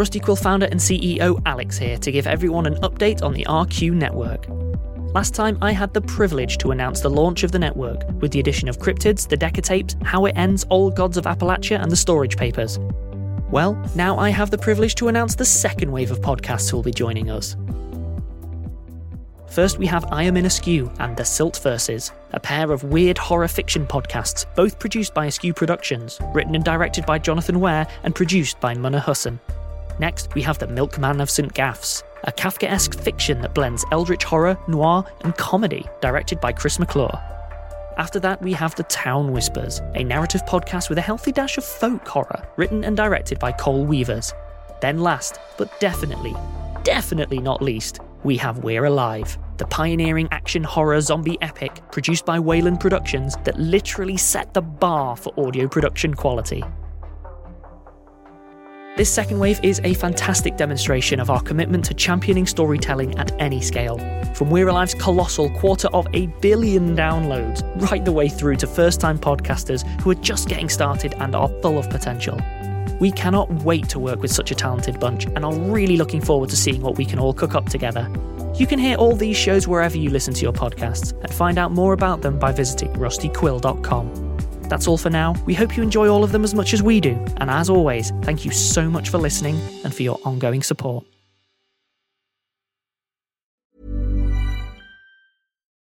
Rusty Quill founder and CEO Alex here to give everyone an update on the RQ network. Last time, I had the privilege to announce the launch of the network with the addition of Cryptids, the Decatapes, How It Ends, Old Gods of Appalachia, and the Storage Papers. Well, now I have the privilege to announce the second wave of podcasts who will be joining us. First, we have I Am in Eskew and The Silt Verses, a pair of weird horror fiction podcasts, both produced by Askew Productions, written and directed by Jonathan Ware, and produced by Muna Hussen. Next, we have The Milkman of St. Gaff's, a Kafkaesque fiction that blends eldritch horror, noir, and comedy, directed by Chris McClure. After that, we have The Town Whispers, a narrative podcast with a healthy dash of folk horror, written and directed by Cole Weavers. Then, last, but definitely, definitely not least, we have We're Alive, the pioneering action horror zombie epic produced by Wayland Productions that literally set the bar for audio production quality. This second wave is a fantastic demonstration of our commitment to championing storytelling at any scale. From We're Alive's colossal quarter of a billion downloads, right the way through to first time podcasters who are just getting started and are full of potential. We cannot wait to work with such a talented bunch and are really looking forward to seeing what we can all cook up together. You can hear all these shows wherever you listen to your podcasts and find out more about them by visiting rustyquill.com. That's all for now. We hope you enjoy all of them as much as we do. And as always, thank you so much for listening and for your ongoing support.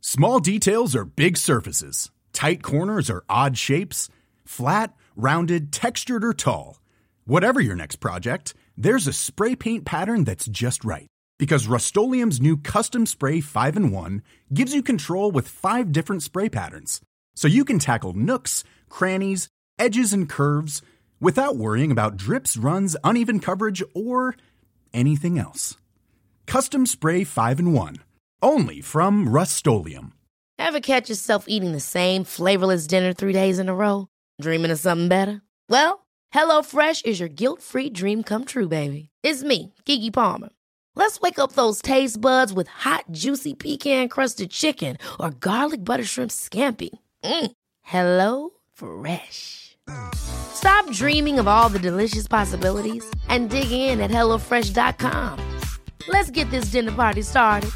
Small details are big surfaces, tight corners are odd shapes, flat, rounded, textured, or tall. Whatever your next project, there's a spray paint pattern that's just right. Because Rust-Oleum Custom Spray 5 in 1 gives you control with five different spray patterns so you can tackle nooks, crannies, edges, and curves without worrying about drips, runs, uneven coverage, or anything else. Custom Spray 5 and 1. Only from Rust-Oleum Ever catch yourself eating the same flavorless dinner three days in a row? Dreaming of something better? Well, HelloFresh is your guilt free dream come true, baby. It's me, Gigi Palmer. Let's wake up those taste buds with hot, juicy pecan crusted chicken or garlic butter shrimp scampi. Mm. Hello Fresh. Stop dreaming of all the delicious possibilities and dig in at HelloFresh.com. Let's get this dinner party started.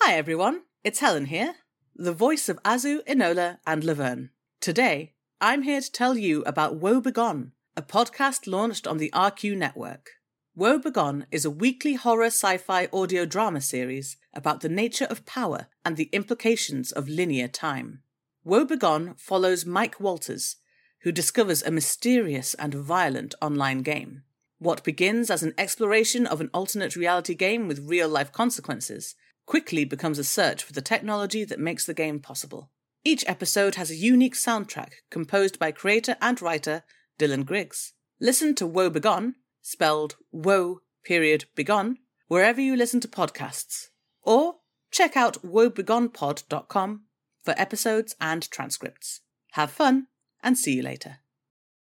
Hi everyone, it's Helen here, the voice of Azu, Enola, and Laverne. Today, I'm here to tell you about Woe Begone, a podcast launched on the RQ network. Woe Begone is a weekly horror sci fi audio drama series about the nature of power and the implications of linear time. Woe Begone follows Mike Walters, who discovers a mysterious and violent online game. What begins as an exploration of an alternate reality game with real life consequences quickly becomes a search for the technology that makes the game possible. Each episode has a unique soundtrack composed by creator and writer Dylan Griggs. Listen to Woe Begone spelled woe period begone, wherever you listen to podcasts. Or check out woebegonepod.com for episodes and transcripts. Have fun and see you later.